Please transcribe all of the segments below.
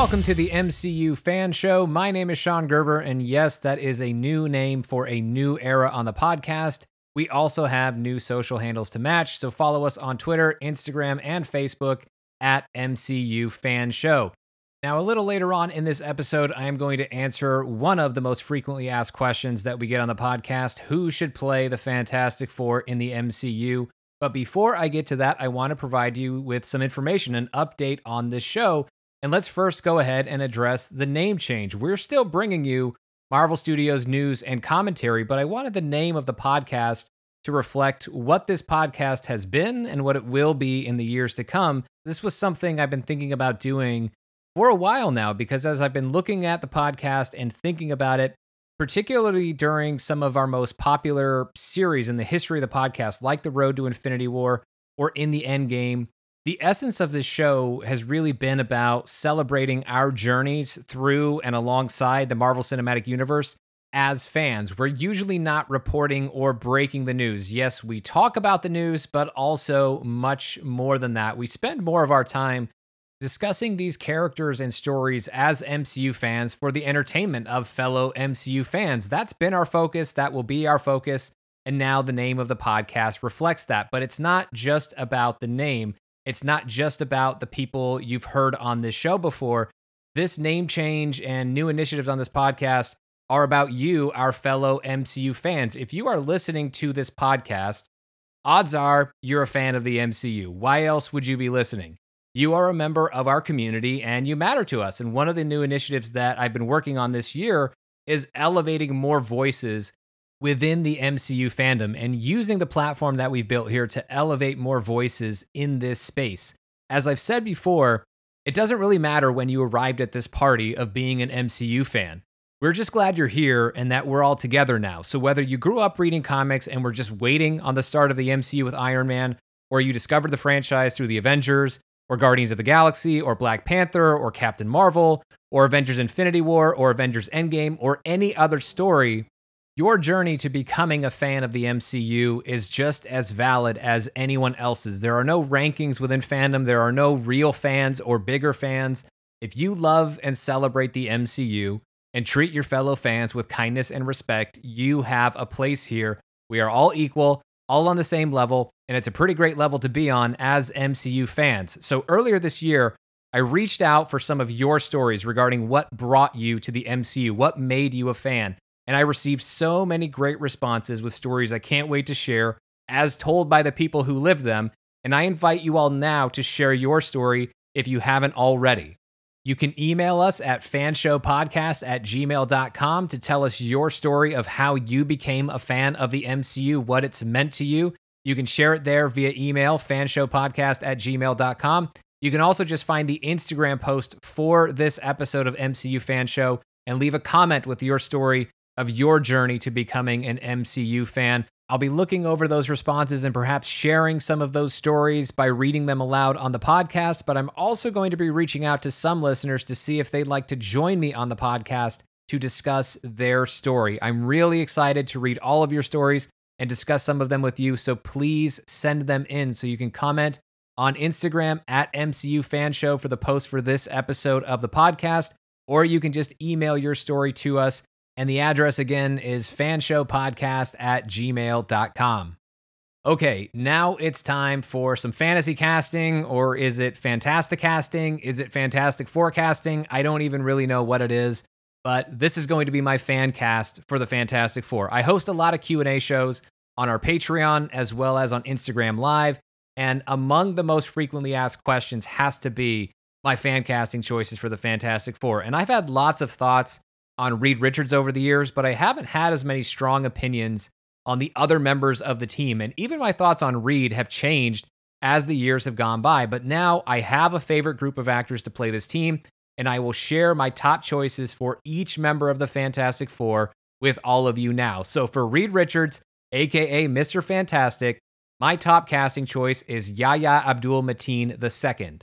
Welcome to the MCU Fan Show. My name is Sean Gerber, and yes, that is a new name for a new era on the podcast. We also have new social handles to match, so follow us on Twitter, Instagram, and Facebook at MCU Fan Show. Now, a little later on in this episode, I am going to answer one of the most frequently asked questions that we get on the podcast Who should play the Fantastic Four in the MCU? But before I get to that, I want to provide you with some information, an update on this show. And let's first go ahead and address the name change. We're still bringing you Marvel Studios news and commentary, but I wanted the name of the podcast to reflect what this podcast has been and what it will be in the years to come. This was something I've been thinking about doing for a while now because as I've been looking at the podcast and thinking about it, particularly during some of our most popular series in the history of the podcast, like The Road to Infinity War or In the End Game, the essence of this show has really been about celebrating our journeys through and alongside the Marvel Cinematic Universe as fans. We're usually not reporting or breaking the news. Yes, we talk about the news, but also much more than that. We spend more of our time discussing these characters and stories as MCU fans for the entertainment of fellow MCU fans. That's been our focus, that will be our focus. And now the name of the podcast reflects that. But it's not just about the name, it's not just about the people you've heard on this show before. This name change and new initiatives on this podcast are about you, our fellow MCU fans. If you are listening to this podcast, odds are you're a fan of the MCU. Why else would you be listening? You are a member of our community and you matter to us. And one of the new initiatives that I've been working on this year is elevating more voices within the MCU fandom and using the platform that we've built here to elevate more voices in this space. As I've said before, it doesn't really matter when you arrived at this party of being an MCU fan. We're just glad you're here and that we're all together now. So, whether you grew up reading comics and were just waiting on the start of the MCU with Iron Man, or you discovered the franchise through the Avengers, or Guardians of the Galaxy, or Black Panther, or Captain Marvel, or Avengers Infinity War, or Avengers Endgame, or any other story, your journey to becoming a fan of the MCU is just as valid as anyone else's. There are no rankings within fandom, there are no real fans or bigger fans. If you love and celebrate the MCU and treat your fellow fans with kindness and respect, you have a place here. We are all equal, all on the same level, and it's a pretty great level to be on as MCU fans. So earlier this year, I reached out for some of your stories regarding what brought you to the MCU, what made you a fan. And I received so many great responses with stories I can't wait to share, as told by the people who lived them. And I invite you all now to share your story if you haven't already. You can email us at fanshowpodcast at gmail.com to tell us your story of how you became a fan of the MCU, what it's meant to you. You can share it there via email, fanshowpodcast at gmail.com. You can also just find the Instagram post for this episode of MCU Fan Show and leave a comment with your story of your journey to becoming an MCU fan. I'll be looking over those responses and perhaps sharing some of those stories by reading them aloud on the podcast. But I'm also going to be reaching out to some listeners to see if they'd like to join me on the podcast to discuss their story. I'm really excited to read all of your stories and discuss some of them with you. So please send them in so you can comment on Instagram at MCU Fan Show for the post for this episode of the podcast, or you can just email your story to us and the address again is fanshowpodcast at gmail.com. Okay, now it's time for some fantasy casting, or is it fantastic casting? Is it fantastic forecasting? I don't even really know what it is, but this is going to be my fan cast for the Fantastic Four. I host a lot of Q&A shows on our Patreon as well as on Instagram Live, and among the most frequently asked questions has to be my fan casting choices for the Fantastic Four. And I've had lots of thoughts on Reed Richards over the years, but I haven't had as many strong opinions on the other members of the team. And even my thoughts on Reed have changed as the years have gone by. But now I have a favorite group of actors to play this team, and I will share my top choices for each member of the Fantastic Four with all of you now. So for Reed Richards, aka Mr. Fantastic, my top casting choice is Yahya Abdul Mateen II.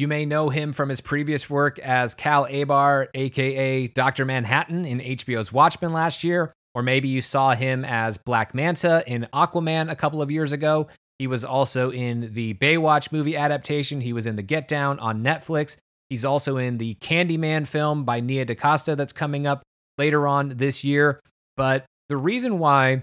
You may know him from his previous work as Cal Abar, aka Dr. Manhattan in HBO's Watchmen last year, or maybe you saw him as Black Manta in Aquaman a couple of years ago. He was also in the Baywatch movie adaptation. He was in The Get Down on Netflix. He's also in the Candyman film by Nia DaCosta that's coming up later on this year. But the reason why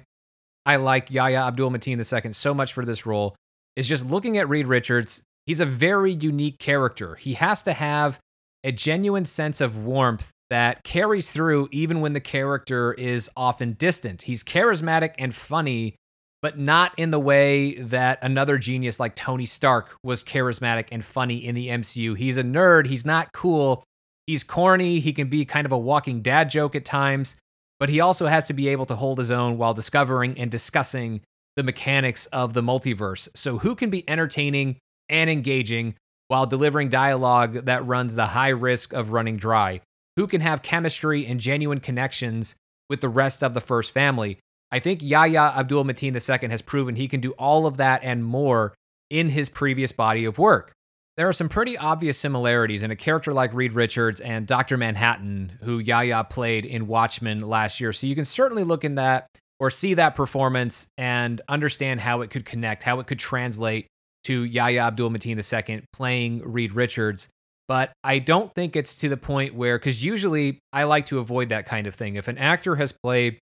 I like Yahya Abdul Mateen II so much for this role is just looking at Reed Richards. He's a very unique character. He has to have a genuine sense of warmth that carries through even when the character is often distant. He's charismatic and funny, but not in the way that another genius like Tony Stark was charismatic and funny in the MCU. He's a nerd, he's not cool, he's corny, he can be kind of a walking dad joke at times, but he also has to be able to hold his own while discovering and discussing the mechanics of the multiverse. So, who can be entertaining and engaging while delivering dialogue that runs the high risk of running dry? Who can have chemistry and genuine connections with the rest of the first family? I think Yahya Abdul Mateen II has proven he can do all of that and more in his previous body of work. There are some pretty obvious similarities in a character like Reed Richards and Dr. Manhattan, who Yahya played in Watchmen last year. So you can certainly look in that or see that performance and understand how it could connect, how it could translate to Yahya Abdul Mateen II playing Reed Richards. But I don't think it's to the point where, because usually I like to avoid that kind of thing. If an actor has played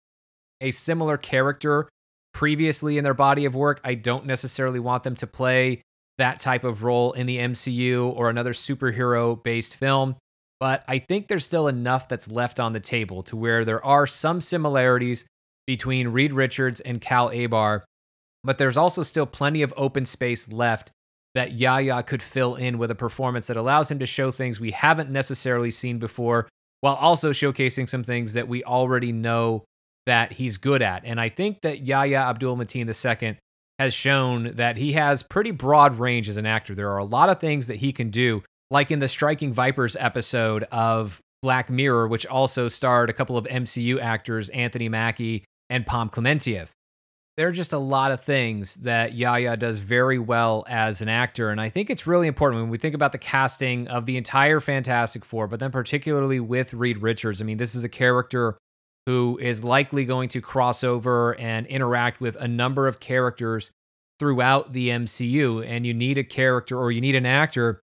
a similar character previously in their body of work, I don't necessarily want them to play that type of role in the MCU or another superhero based film. But I think there's still enough that's left on the table to where there are some similarities between Reed Richards and Cal Abar, but there's also still plenty of open space left that Yahya could fill in with a performance that allows him to show things we haven't necessarily seen before, while also showcasing some things that we already know that he's good at. And I think that Yahya Abdul Mateen II has shown that he has pretty broad range as an actor. There are a lot of things that he can do, like in the Striking Vipers episode of Black Mirror, which also starred a couple of MCU actors, Anthony Mackie and Pom Klementieff. There are just a lot of things that Yahya does very well as an actor. And I think it's really important when we think about the casting of the entire Fantastic Four, but then particularly with Reed Richards. I mean, this is a character who is likely going to cross over and interact with a number of characters throughout the MCU. And you need a character or you need an actor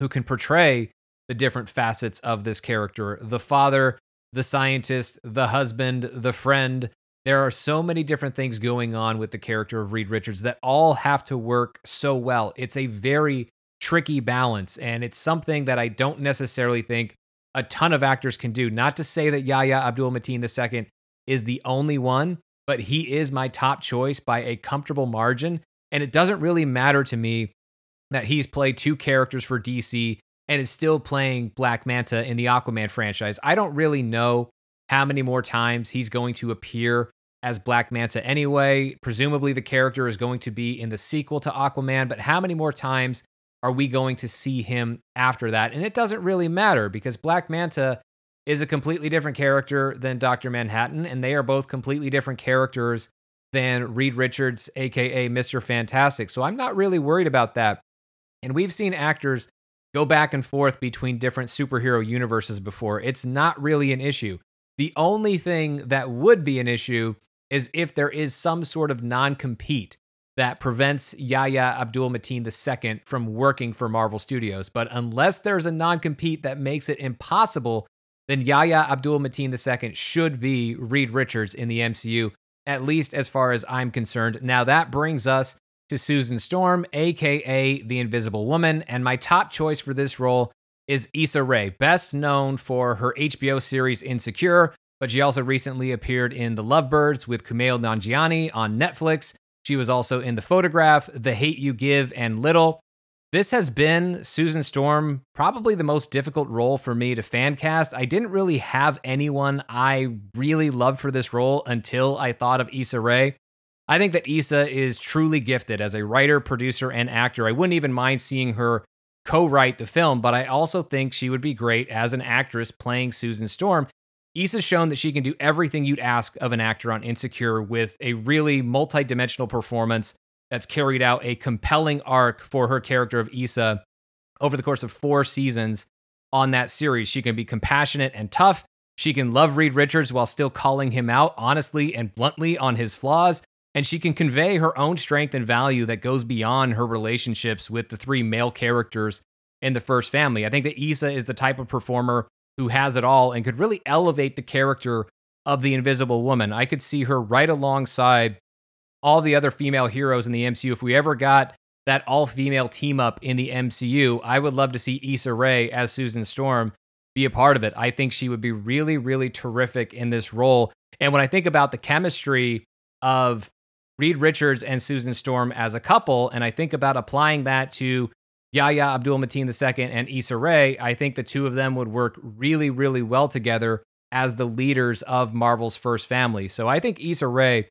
who can portray the different facets of this character the father, the scientist, the husband, the friend. There are so many different things going on with the character of Reed Richards that all have to work so well. It's a very tricky balance, and it's something that I don't necessarily think a ton of actors can do. Not to say that Yahya Abdul Mateen II is the only one, but he is my top choice by a comfortable margin. And it doesn't really matter to me that he's played two characters for DC and is still playing Black Manta in the Aquaman franchise. I don't really know how many more times he's going to appear as Black Manta anyway. Presumably, the character is going to be in the sequel to Aquaman, but how many more times are we going to see him after that? And it doesn't really matter because Black Manta is a completely different character than Dr. Manhattan, and they are both completely different characters than Reed Richards, aka Mr. Fantastic. So I'm not really worried about that. And we've seen actors go back and forth between different superhero universes before. It's not really an issue. The only thing that would be an issue is if there is some sort of non compete that prevents Yahya Abdul Mateen II from working for Marvel Studios. But unless there's a non compete that makes it impossible, then Yahya Abdul Mateen II should be Reed Richards in the MCU, at least as far as I'm concerned. Now, that brings us to Susan Storm, aka the Invisible Woman, and my top choice for this role is Issa Rae, best known for her HBO series Insecure, but she also recently appeared in The Lovebirds with Kumail Nanjiani on Netflix. She was also in The Photograph, The Hate You Give, and Little. This has been Susan Storm, probably the most difficult role for me to fan cast. I didn't really have anyone I really loved for this role until I thought of Issa Rae. I think that Issa is truly gifted as a writer, producer, and actor. I wouldn't even mind seeing her co write the film, but I also think she would be great as an actress playing Susan Storm. Issa's shown that she can do everything you'd ask of an actor on Insecure with a really multi-dimensional performance that's carried out a compelling arc for her character of Issa over the course of four seasons on that series. She can be compassionate and tough. She can love Reed Richards while still calling him out honestly and bluntly on his flaws. And she can convey her own strength and value that goes beyond her relationships with the three male characters in the first family. I think that Issa is the type of performer who has it all and could really elevate the character of the Invisible Woman. I could see her right alongside all the other female heroes in the MCU. If we ever got that all female team up in the MCU, I would love to see Issa Rae as Susan Storm be a part of it. I think she would be really, really terrific in this role. And when I think about the chemistry of Reed Richards and Susan Storm as a couple, and I think about applying that to Yahya Abdul Mateen II and Issa Rae, I think the two of them would work really, really well together as the leaders of Marvel's first family. So I think Issa Rae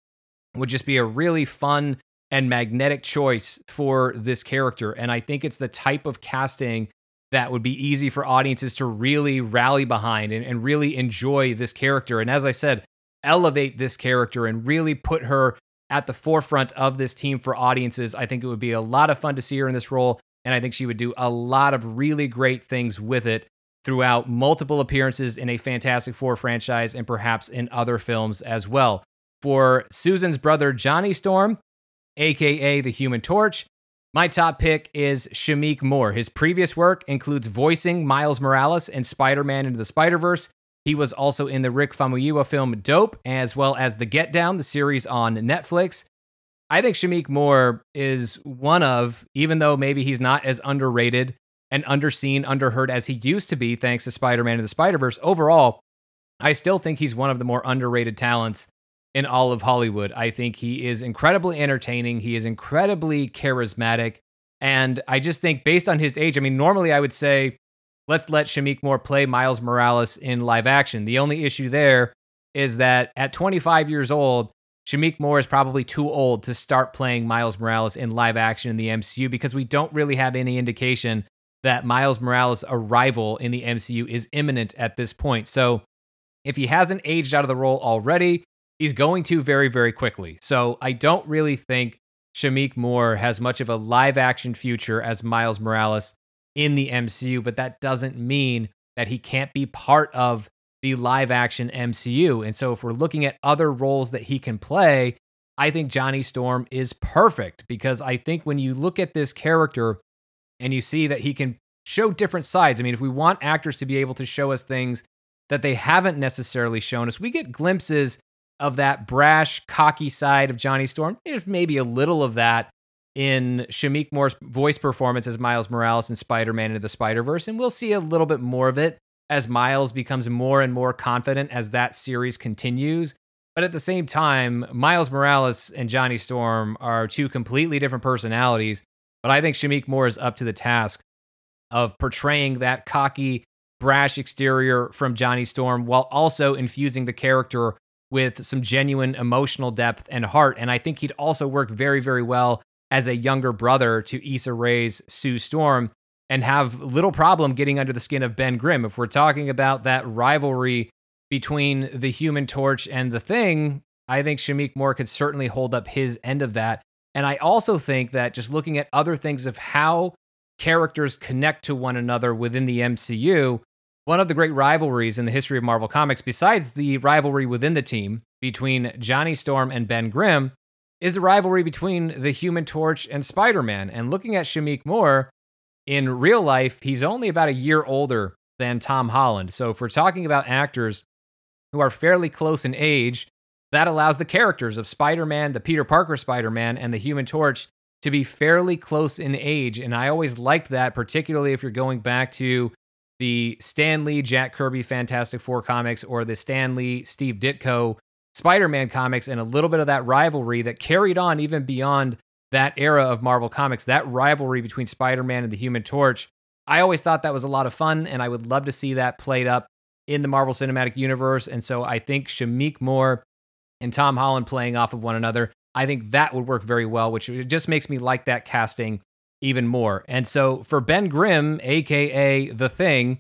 would just be a really fun and magnetic choice for this character. And I think it's the type of casting that would be easy for audiences to really rally behind and, and really enjoy this character. And as I said, elevate this character and really put her at the forefront of this team for audiences. I think it would be a lot of fun to see her in this role. And I think she would do a lot of really great things with it throughout multiple appearances in a Fantastic Four franchise and perhaps in other films as well. For Susan's brother, Johnny Storm, aka the Human Torch, my top pick is Shameik Moore. His previous work includes voicing Miles Morales in Spider Man Into the Spider Verse. He was also in the Rick Famuyiwa film Dope, as well as The Get Down, the series on Netflix. I think Shameik Moore is one of, even though maybe he's not as underrated and underseen, underheard as he used to be, thanks to Spider Man and the Spider Verse, overall, I still think he's one of the more underrated talents in all of Hollywood. I think he is incredibly entertaining. He is incredibly charismatic. And I just think, based on his age, I mean, normally I would say, let's let Shameik Moore play Miles Morales in live action. The only issue there is that at 25 years old, Shameik Moore is probably too old to start playing Miles Morales in live action in the MCU because we don't really have any indication that Miles Morales' arrival in the MCU is imminent at this point. So if he hasn't aged out of the role already, he's going to very, very quickly. So I don't really think Shameik Moore has much of a live action future as Miles Morales in the MCU, but that doesn't mean that he can't be part of the live action MCU. And so if we're looking at other roles that he can play, I think Johnny Storm is perfect because I think when you look at this character and you see that he can show different sides, I mean, if we want actors to be able to show us things that they haven't necessarily shown us, we get glimpses of that brash, cocky side of Johnny Storm. There's maybe a little of that in Shameik Moore's voice performance as Miles Morales in Spider Man Into the Spider Verse. And we'll see a little bit more of it as Miles becomes more and more confident as that series continues. But at the same time, Miles Morales and Johnny Storm are two completely different personalities. But I think Shameik Moore is up to the task of portraying that cocky, brash exterior from Johnny Storm while also infusing the character with some genuine emotional depth and heart. And I think he'd also work very, very well as a younger brother to Issa Rae's Sue Storm and have little problem getting under the skin of Ben Grimm. If we're talking about that rivalry between the Human Torch and the Thing, I think Shameik Moore could certainly hold up his end of that. And I also think that just looking at other things of how characters connect to one another within the MCU, one of the great rivalries in the history of Marvel Comics, besides the rivalry within the team between Johnny Storm and Ben Grimm, is the rivalry between the Human Torch and Spider Man. And looking at Shameik Moore, in real life, he's only about a year older than Tom Holland. So if we're talking about actors who are fairly close in age, that allows the characters of Spider Man, the Peter Parker Spider Man, and the Human Torch to be fairly close in age. And I always liked that, particularly if you're going back to the Stan Lee Jack Kirby Fantastic Four comics or the Stan Lee Steve Ditko Spider Man comics, and a little bit of that rivalry that carried on even beyond that era of Marvel Comics, that rivalry between Spider Man and the Human Torch. I always thought that was a lot of fun, and I would love to see that played up in the Marvel Cinematic Universe. And so I think Shameik Moore and Tom Holland playing off of one another, I think that would work very well, which just makes me like that casting even more. And so for Ben Grimm, aka The Thing,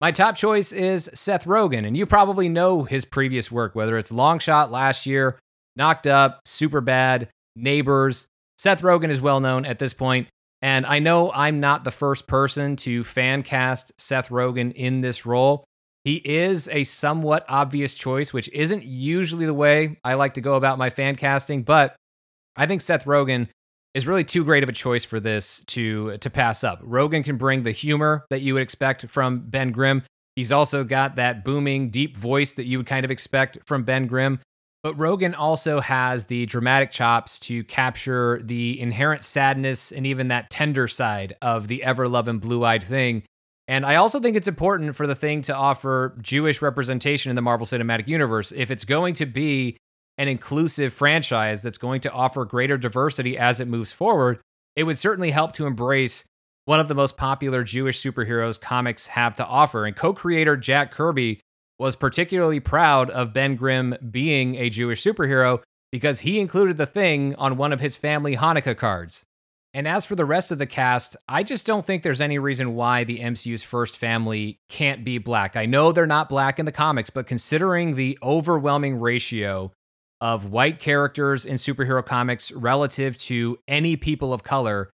my top choice is Seth Rogen. And you probably know his previous work, whether it's Long Shot last year, Knocked Up, Super Bad, Neighbors. Seth Rogen is well known at this point, And I know I'm not the first person to fan cast Seth Rogen in this role. He is a somewhat obvious choice, which isn't usually the way I like to go about my fan casting, but I think Seth Rogen is really too great of a choice for this to to pass up. Rogen can bring the humor that you would expect from Ben Grimm. He's also got that booming, deep voice that you would kind of expect from Ben Grimm. But Rogen also has the dramatic chops to capture the inherent sadness and even that tender side of the ever loving blue eyed thing. And I also think it's important for the thing to offer Jewish representation in the Marvel Cinematic Universe. If it's going to be an inclusive franchise that's going to offer greater diversity as it moves forward, it would certainly help to embrace one of the most popular Jewish superheroes comics have to offer. And co creator Jack Kirby was particularly proud of Ben Grimm being a Jewish superhero because he included the thing on one of his family Hanukkah cards. And as for the rest of the cast, I just don't think there's any reason why the MCU's first family can't be black. I know they're not black in the comics, but considering the overwhelming ratio of white characters in superhero comics relative to any people of color,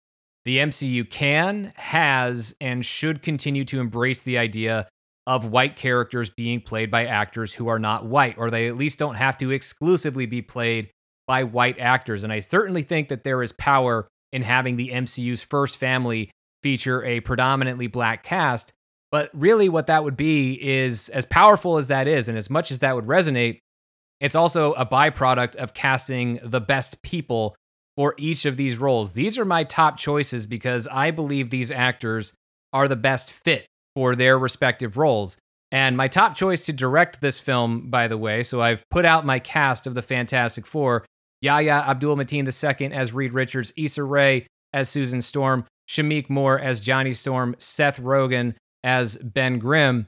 the MCU can, has, and should continue to embrace the idea of white characters being played by actors who are not white, or they at least don't have to exclusively be played by white actors. And I certainly think that there is power in having the MCU's first family feature a predominantly black cast. But really, what that would be is as powerful as that is, and as much as that would resonate, it's also a byproduct of casting the best people for each of these roles. These are my top choices because I believe these actors are the best fit for their respective roles. And my top choice to direct this film, by the way, so I've put out my cast of the Fantastic Four Yahya Abdul Mateen II as Reed Richards, Issa Rae as Susan Storm, Shameik Moore as Johnny Storm, Seth Rogen as Ben Grimm.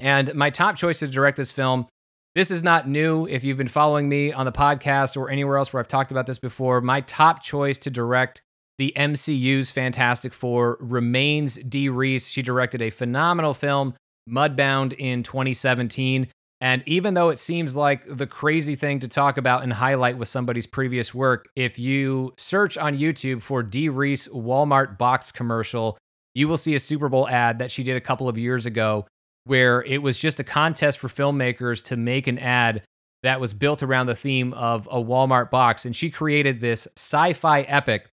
And my top choice to direct this film, this is not new. If you've been following me on the podcast or anywhere else where I've talked about this before, my top choice to direct the MCU's Fantastic Four remains Dee Rees. She directed a phenomenal film, Mudbound, in 2017. And even though it seems like the crazy thing to talk about and highlight with somebody's previous work, if you search on YouTube for Dee Rees Walmart box commercial, you will see a Super Bowl ad that she did a couple of years ago where it was just a contest for filmmakers to make an ad that was built around the theme of a Walmart box. And she created this sci fi epic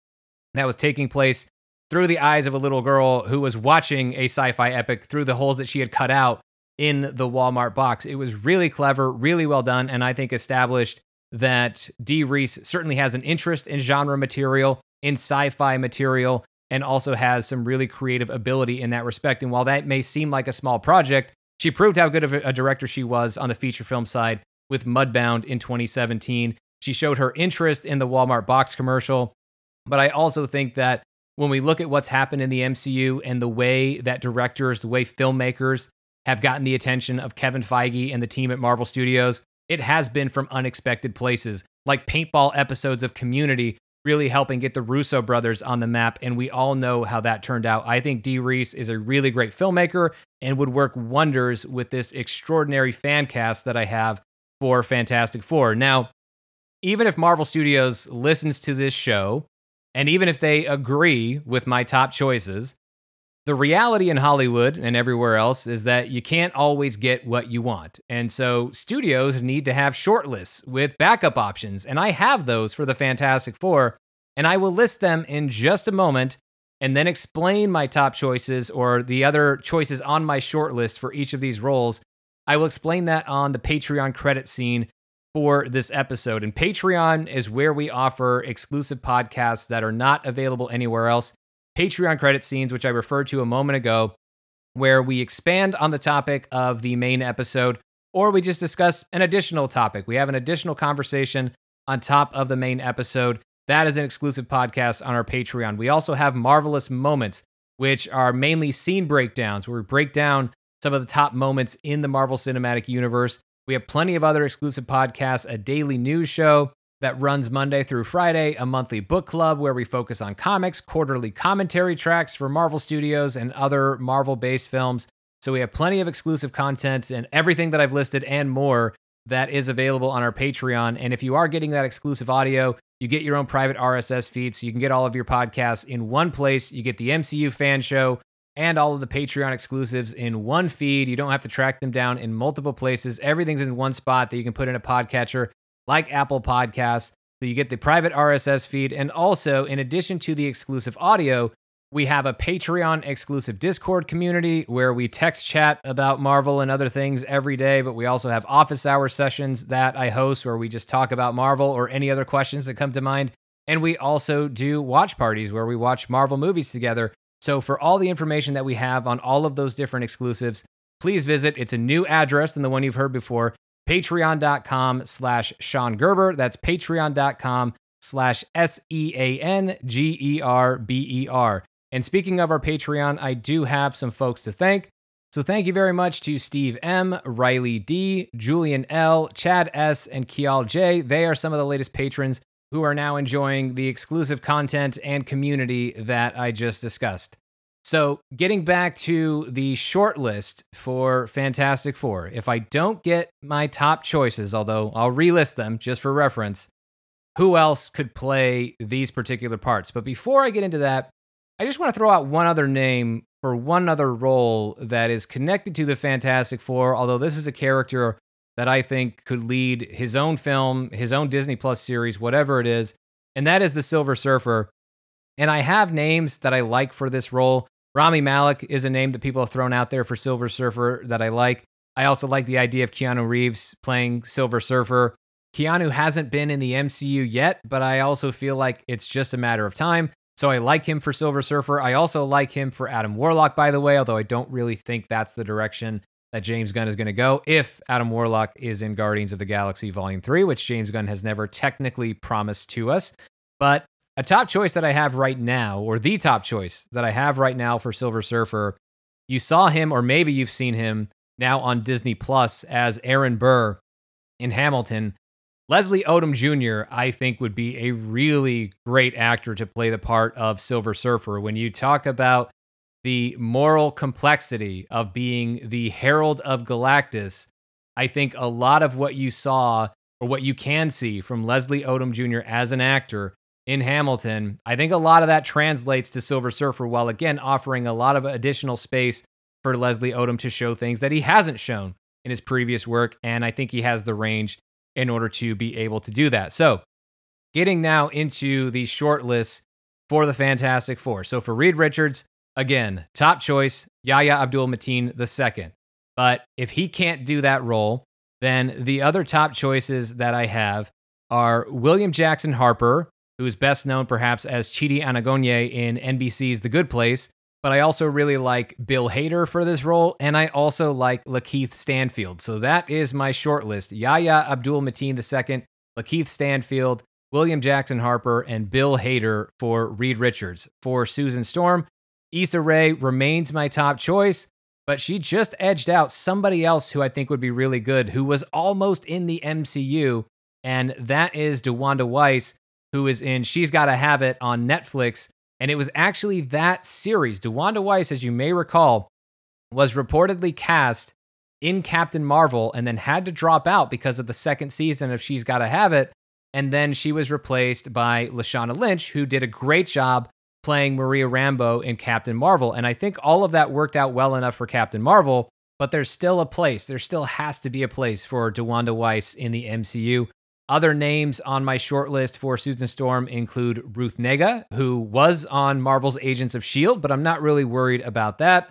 that was taking place through the eyes of a little girl who was watching a sci fi epic through the holes that she had cut out in the Walmart box. It was really clever, really well done, and I think established that Dee Rees certainly has an interest in genre material, in sci fi material, and also has some really creative ability in that respect. And while that may seem like a small project, she proved how good of a director she was on the feature film side with Mudbound in 2017. She showed her interest in the Walmart box commercial but I also think that when we look at what's happened in the MCU and the way that directors, the way filmmakers have gotten the attention of Kevin Feige and the team at Marvel Studios, it has been from unexpected places, like paintball episodes of Community really helping get the Russo brothers on the map. And we all know how that turned out. I think Dee Rees is a really great filmmaker and would work wonders with this extraordinary fan cast that I have for Fantastic Four. Now, even if Marvel Studios listens to this show and even if they agree with my top choices, the reality in Hollywood and everywhere else is that you can't always get what you want. And so studios need to have shortlists with backup options. And I have those for the Fantastic Four. And I will list them in just a moment and then explain my top choices or the other choices on my shortlist for each of these roles. I will explain that on the Patreon credit scene for this episode. And Patreon is where we offer exclusive podcasts that are not available anywhere else. Patreon credit scenes, which I referred to a moment ago, where we expand on the topic of the main episode, or we just discuss an additional topic. We have an additional conversation on top of the main episode. That is an exclusive podcast on our Patreon. We also have Marvelous Moments, which are mainly scene breakdowns, where we break down some of the top moments in the Marvel Cinematic Universe. We have plenty of other exclusive podcasts, a daily news show that runs Monday through Friday, a monthly book club where we focus on comics, quarterly commentary tracks for Marvel Studios and other Marvel based films. So we have plenty of exclusive content and everything that I've listed and more that is available on our Patreon. And if you are getting that exclusive audio, you get your own private RSS feed so you can get all of your podcasts in one place. You get the MCU fan show, and all of the Patreon exclusives in one feed. You don't have to track them down in multiple places. Everything's in one spot that you can put in a podcatcher like Apple Podcasts, So you get the private RSS feed. And also, in addition to the exclusive audio, we have a Patreon exclusive Discord community where we text chat about Marvel and other things every day. But we also have office hour sessions that I host where we just talk about Marvel or any other questions that come to mind. And we also do watch parties where we watch Marvel movies together. So for all the information that we have on all of those different exclusives, please visit. It's a new address than the one you've heard before patreon.com slash Sean Gerber. That's patreon.com slash S E A N G E R B E R. And speaking of our Patreon, I do have some folks to thank. So thank you very much to Steve M, Riley D, Julian L, Chad S, and Kial J. They are some of the latest patrons who are now enjoying the exclusive content and community that I just discussed. So, getting back to the short list for Fantastic Four, if I don't get my top choices, although I'll relist them just for reference, who else could play these particular parts? But before I get into that, I just want to throw out one other name for one other role that is connected to the Fantastic Four, although this is a character that I think could lead his own film, his own Disney Plus series, whatever it is, and that is the Silver Surfer. And I have names that I like for this role. Rami Malek is a name that people have thrown out there for Silver Surfer that I like. I also like the idea of Keanu Reeves playing Silver Surfer. Keanu hasn't been in the MCU yet, but I also feel like it's just a matter of time. So I like him for Silver Surfer. I also like him for Adam Warlock, by the way, although I don't really think that's the direction that James Gunn is going to go if Adam Warlock is in Guardians of the Galaxy Volume 3, which James Gunn has never technically promised to us. But a top choice that I have right now, or the top choice that I have right now for Silver Surfer, you saw him, or maybe you've seen him now on Disney Plus as Aaron Burr in Hamilton. Leslie Odom Jr., I think, would be a really great actor to play the part of Silver Surfer. When you talk about the moral complexity of being the Herald of Galactus, I think a lot of what you saw, or what you can see from Leslie Odom Jr. as an actor, in Hamilton. I think a lot of that translates to Silver Surfer while again offering a lot of additional space for Leslie Odom to show things that he hasn't shown in his previous work. And I think he has the range in order to be able to do that. So, getting now into the short list for the Fantastic Four. So, for Reed Richards, again, top choice, Yahya Abdul Mateen II. But if he can't do that role, then the other top choices that I have are William Jackson Harper, who is best known perhaps as Chidi Anagonye in NBC's The Good Place. But I also really like Bill Hader for this role, and I also like Lakeith Stanfield. So that is my short list Yahya Abdul Mateen II, Lakeith Stanfield, William Jackson Harper, and Bill Hader for Reed Richards. For Susan Storm, Issa Rae remains my top choice, but she just edged out somebody else who I think would be really good, who was almost in the MCU, and that is DeWanda Wise, who is in She's Gotta Have It on Netflix. And it was actually that series. DeWanda Wise, as you may recall, was reportedly cast in Captain Marvel and then had to drop out because of the second season of She's Gotta Have It. And then she was replaced by Lashana Lynch, who did a great job playing Maria Rambeau in Captain Marvel. And I think all of that worked out well enough for Captain Marvel, but there's still a place. There still has to be a place for DeWanda Wise in the MCU. Other names on my short list for Susan Storm include Ruth Negga, who was on Marvel's Agents of S.H.I.E.L.D., but I'm not really worried about that.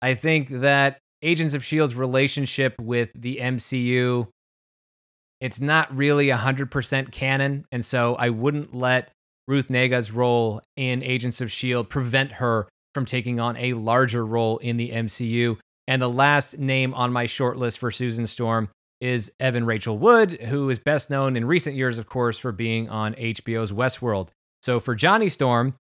I think that Agents of S.H.I.E.L.D.'s relationship with the MCU, it's not really 100% canon. And so I wouldn't let Ruth Negga's role in Agents of S.H.I.E.L.D. prevent her from taking on a larger role in the MCU. And the last name on my short list for Susan Storm is Evan Rachel Wood, who is best known in recent years, of course, for being on HBO's Westworld. So for Johnny Storm,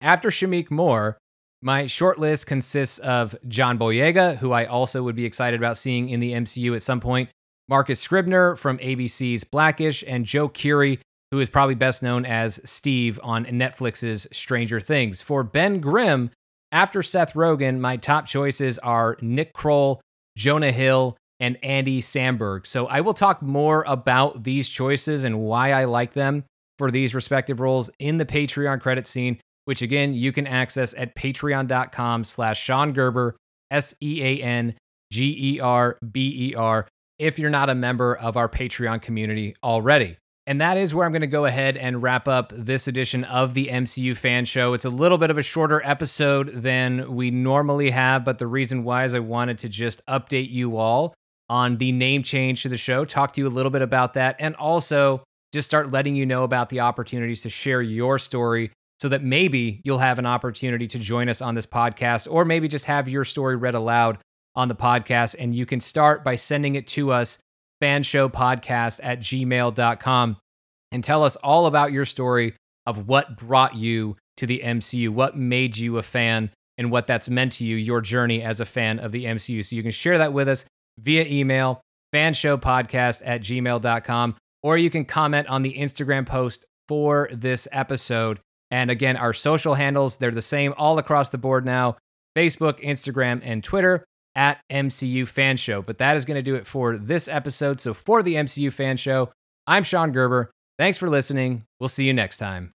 after Shameik Moore, my short list consists of John Boyega, who I also would be excited about seeing in the MCU at some point, Marcus Scribner from ABC's Blackish, and Joe Keery, who is probably best known as Steve on Netflix's Stranger Things. For Ben Grimm, after Seth Rogen, my top choices are Nick Kroll, Jonah Hill, and Andy Samberg. So I will talk more about these choices and why I like them for these respective roles in the Patreon credit scene, which again you can access at patreon.com slash Sean Gerber, S-E-A-N-G-E-R-B-E-R, if you're not a member of our Patreon community already. And that is where I'm going to go ahead and wrap up this edition of the MCU Fan Show. It's a little bit of a shorter episode than we normally have, but the reason why is I wanted to just update you all on the name change to the show, talk to you a little bit about that, and also just start letting you know about the opportunities to share your story so that maybe you'll have an opportunity to join us on this podcast or maybe just have your story read aloud on the podcast. And you can start by sending it to us, fanshowpodcast at gmail.com, and tell us all about your story of what brought you to the MCU, what made you a fan, and what that's meant to you, your journey as a fan of the MCU. So you can share that with us via email, fanshowpodcast at gmail.com, or you can comment on the Instagram post for this episode. And again, our social handles, they're the same all across the board now Facebook, Instagram, and Twitter at MCU Fan Show. But that is going to do it for this episode. So for the MCU Fan Show, I'm Sean Gerber. Thanks for listening. We'll see you next time.